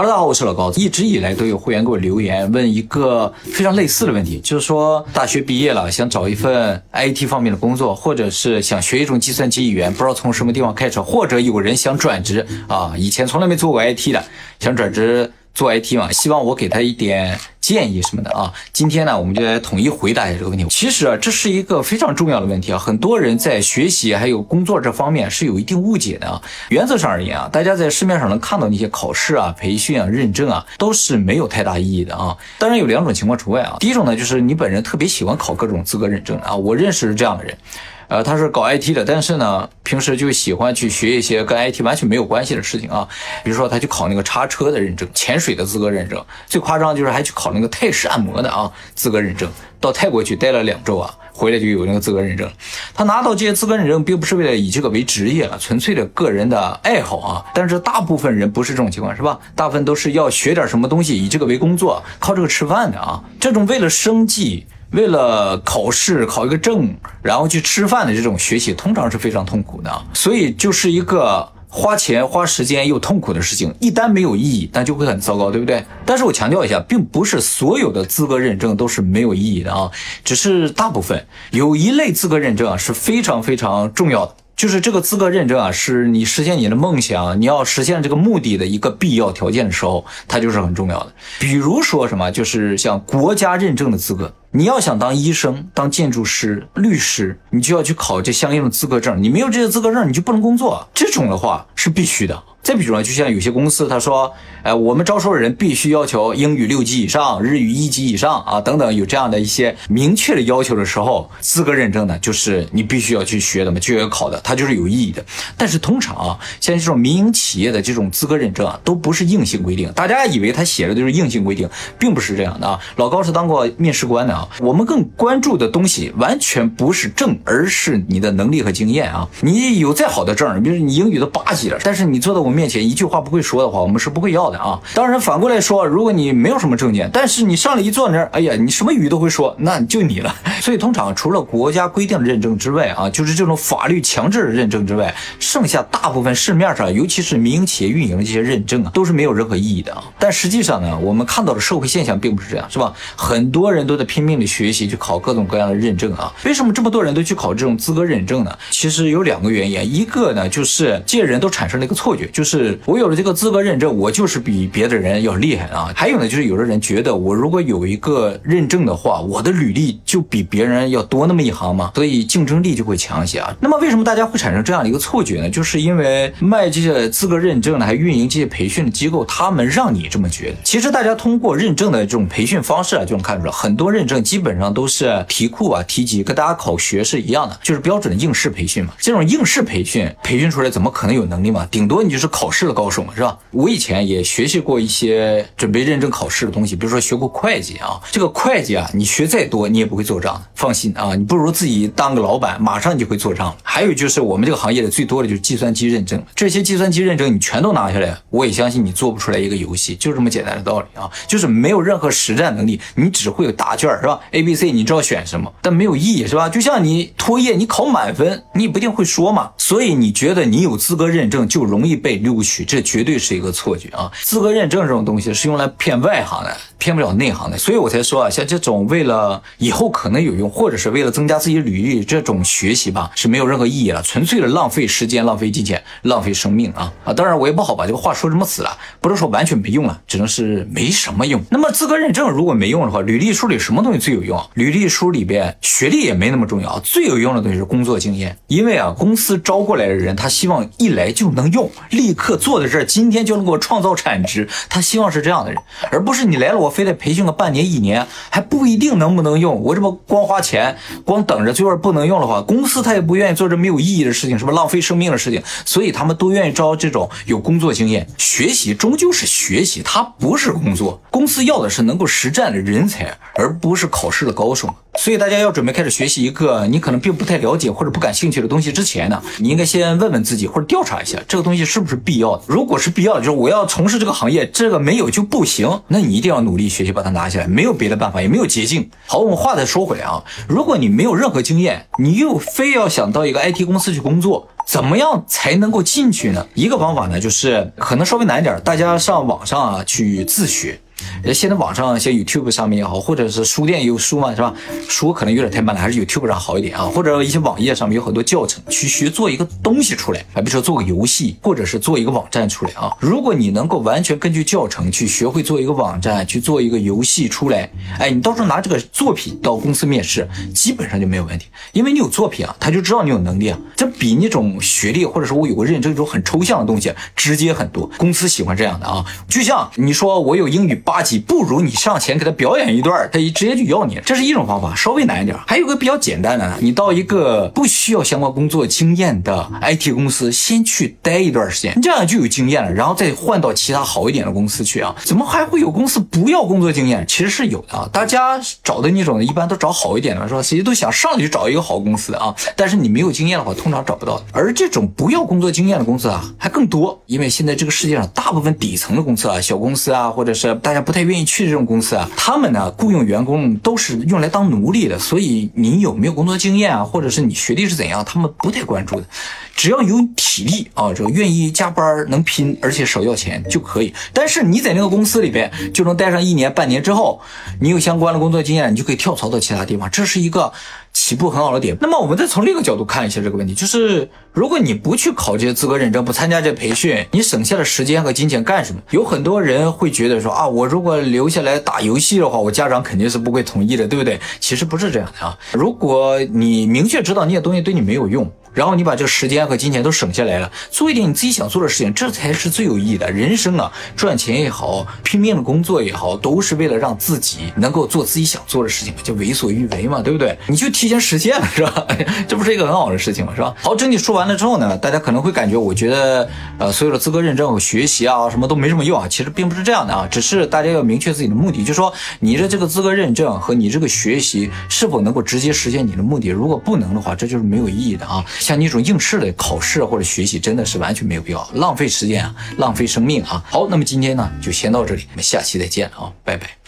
哈喽，大家好，我是老高。一直以来都有会员给我留言，问一个非常类似的问题，就是说大学毕业了，想找一份 IT 方面的工作，或者是想学一种计算机语言，不知道从什么地方开始，或者有人想转职啊，以前从来没做过 IT 的，想转职。做 IT 嘛，希望我给他一点建议什么的啊。今天呢，我们就来统一回答一下这个问题。其实啊，这是一个非常重要的问题啊，很多人在学习还有工作这方面是有一定误解的啊。原则上而言啊，大家在市面上能看到那些考试啊、培训啊、认证啊，都是没有太大意义的啊。当然有两种情况除外啊。第一种呢，就是你本人特别喜欢考各种资格认证啊。我认识这样的人。呃，他是搞 IT 的，但是呢，平时就喜欢去学一些跟 IT 完全没有关系的事情啊。比如说，他去考那个叉车的认证、潜水的资格认证，最夸张就是还去考那个泰式按摩的啊资格认证。到泰国去待了两周啊，回来就有那个资格认证。他拿到这些资格认证，并不是为了以这个为职业了，纯粹的个人的爱好啊。但是大部分人不是这种情况，是吧？大部分都是要学点什么东西，以这个为工作，靠这个吃饭的啊。这种为了生计。为了考试考一个证，然后去吃饭的这种学习，通常是非常痛苦的，所以就是一个花钱花时间又痛苦的事情。一旦没有意义，那就会很糟糕，对不对？但是我强调一下，并不是所有的资格认证都是没有意义的啊，只是大部分有一类资格认证啊是非常非常重要的。就是这个资格认证啊，是你实现你的梦想，你要实现这个目的的一个必要条件的时候，它就是很重要的。比如说什么，就是像国家认证的资格，你要想当医生、当建筑师、律师，你就要去考这相应的资格证。你没有这些资格证，你就不能工作。这种的话是必须的。再比如呢，就像有些公司，他说，哎，我们招收的人必须要求英语六级以上，日语一级以上啊，等等，有这样的一些明确的要求的时候，资格认证呢，就是你必须要去学的嘛，就要考的，它就是有意义的。但是通常啊，像这种民营企业的这种资格认证啊，都不是硬性规定。大家以为他写的都是硬性规定，并不是这样的啊。老高是当过面试官的啊，我们更关注的东西完全不是证，而是你的能力和经验啊。你有再好的证，比如你英语都八级了，但是你坐在我们。面前一句话不会说的话，我们是不会要的啊。当然反过来说，如果你没有什么证件，但是你上来一坐那儿，哎呀，你什么语都会说，那就你了。所以通常除了国家规定的认证之外啊，就是这种法律强制的认证之外，剩下大部分市面上，尤其是民营企业运营的这些认证啊，都是没有任何意义的啊。但实际上呢，我们看到的社会现象并不是这样，是吧？很多人都在拼命的学习，去考各种各样的认证啊。为什么这么多人都去考这种资格认证呢？其实有两个原因，一个呢就是这些人都产生了一个错觉，就就。是我有了这个资格认证，我就是比别的人要厉害啊！还有呢，就是有的人觉得我如果有一个认证的话，我的履历就比别人要多那么一行嘛，所以竞争力就会强一些啊。那么为什么大家会产生这样的一个错觉呢？就是因为卖这些资格认证的，还运营这些培训的机构，他们让你这么觉得。其实大家通过认证的这种培训方式啊，就能看出来，很多认证基本上都是题库啊、题集跟大家考学是一样的，就是标准的应试培训嘛。这种应试培训培训出来，怎么可能有能力嘛？顶多你就是考。试的高手嘛，是吧？我以前也学习过一些准备认证考试的东西，比如说学过会计啊。这个会计啊，你学再多，你也不会做账的。放心啊，你不如自己当个老板，马上你就会做账了。还有就是我们这个行业的最多的就是计算机认证，这些计算机认证你全都拿下来，我也相信你做不出来一个游戏，就这么简单的道理啊，就是没有任何实战能力，你只会有答卷是吧？A、B、C，你知道选什么，但没有意义是吧？就像你托业，你考满分，你也不一定会说嘛。所以你觉得你有资格认证就容易被。录取，这绝对是一个错觉啊！资格认证这种东西是用来骗外行的，骗不了内行的。所以我才说啊，像这种为了以后可能有用，或者是为了增加自己履历这种学习吧，是没有任何意义了，纯粹的浪费时间、浪费金钱、浪费生命啊！啊，当然我也不好把这个话说这么死了，不能说完全没用了，只能是没什么用。那么资格认证如果没用的话，履历书里什么东西最有用？履历书里边学历也没那么重要，最有用的东西是工作经验，因为啊，公司招过来的人，他希望一来就能用，立。刻坐在这儿，今天就能给我创造产值。他希望是这样的人，而不是你来了，我非得培训个半年一年，还不一定能不能用。我这么光花钱，光等着，最后不能用的话，公司他也不愿意做这没有意义的事情，是不是浪费生命的事情？所以所以他们都愿意招这种有工作经验、学习终究是学习，它不是工作。公司要的是能够实战的人才，而不是考试的高手。所以大家要准备开始学习一个你可能并不太了解或者不感兴趣的东西之前呢，你应该先问问自己或者调查一下这个东西是不是必要的。如果是必要的，就是我要从事这个行业，这个没有就不行。那你一定要努力学习，把它拿下来，没有别的办法，也没有捷径。好，我们话再说回来啊，如果你没有任何经验，你又非要想到一个 IT 公司去工作。怎么样才能够进去呢？一个方法呢，就是可能稍微难一点，大家上网上啊去自学。现在网上像 YouTube 上面也好，或者是书店有书嘛，是吧？书可能有点太慢了，还是 YouTube 上好一点啊。或者一些网页上面有很多教程，去学做一个东西出来啊，比如说做个游戏，或者是做一个网站出来啊。如果你能够完全根据教程去学会做一个网站，去做一个游戏出来，哎，你到时候拿这个作品到公司面试，基本上就没有问题，因为你有作品啊，他就知道你有能力啊。这比那种学历或者说我有个认证这种很抽象的东西直接很多。公司喜欢这样的啊，就像你说我有英语八级。不如你上前给他表演一段，他一直接就要你，这是一种方法，稍微难一点。还有个比较简单的，你到一个不需要相关工作经验的 IT 公司，先去待一段时间，你这样就有经验了，然后再换到其他好一点的公司去啊。怎么还会有公司不要工作经验？其实是有的啊，大家找的那种一般都找好一点的，是吧？谁都想上去找一个好公司啊，但是你没有经验的话，通常找不到。而这种不要工作经验的公司啊，还更多，因为现在这个世界上大部分底层的公司啊，小公司啊，或者是大家不太愿意。去这种公司啊，他们呢雇佣员工都是用来当奴隶的，所以你有没有工作经验啊，或者是你学历是怎样，他们不太关注的。只要有体力啊，这愿意加班能拼，而且少要钱就可以。但是你在那个公司里边就能待上一年半年之后，你有相关的工作经验，你就可以跳槽到其他地方，这是一个起步很好的点。那么我们再从另一个角度看一下这个问题，就是如果你不去考这些资格认证，不参加这培训，你省下的时间和金钱干什么？有很多人会觉得说啊，我如果留下来打游戏的话，我家长肯定是不会同意的，对不对？其实不是这样的啊。如果你明确知道那些东西对你没有用。然后你把这个时间和金钱都省下来了，做一点你自己想做的事情，这才是最有意义的。人生啊，赚钱也好，拼命的工作也好，都是为了让自己能够做自己想做的事情，就为所欲为嘛，对不对？你就提前实现了，是吧？这不是一个很好的事情吗？是吧？好，整体说完了之后呢，大家可能会感觉，我觉得，呃，所有的资格认证学习啊，什么都没什么用啊。其实并不是这样的啊，只是大家要明确自己的目的，就是说你的这个资格认证和你这个学习是否能够直接实现你的目的。如果不能的话，这就是没有意义的啊。像你这种应试的考试或者学习，真的是完全没有必要，浪费时间啊，浪费生命啊。好，那么今天呢，就先到这里，我们下期再见啊，拜拜。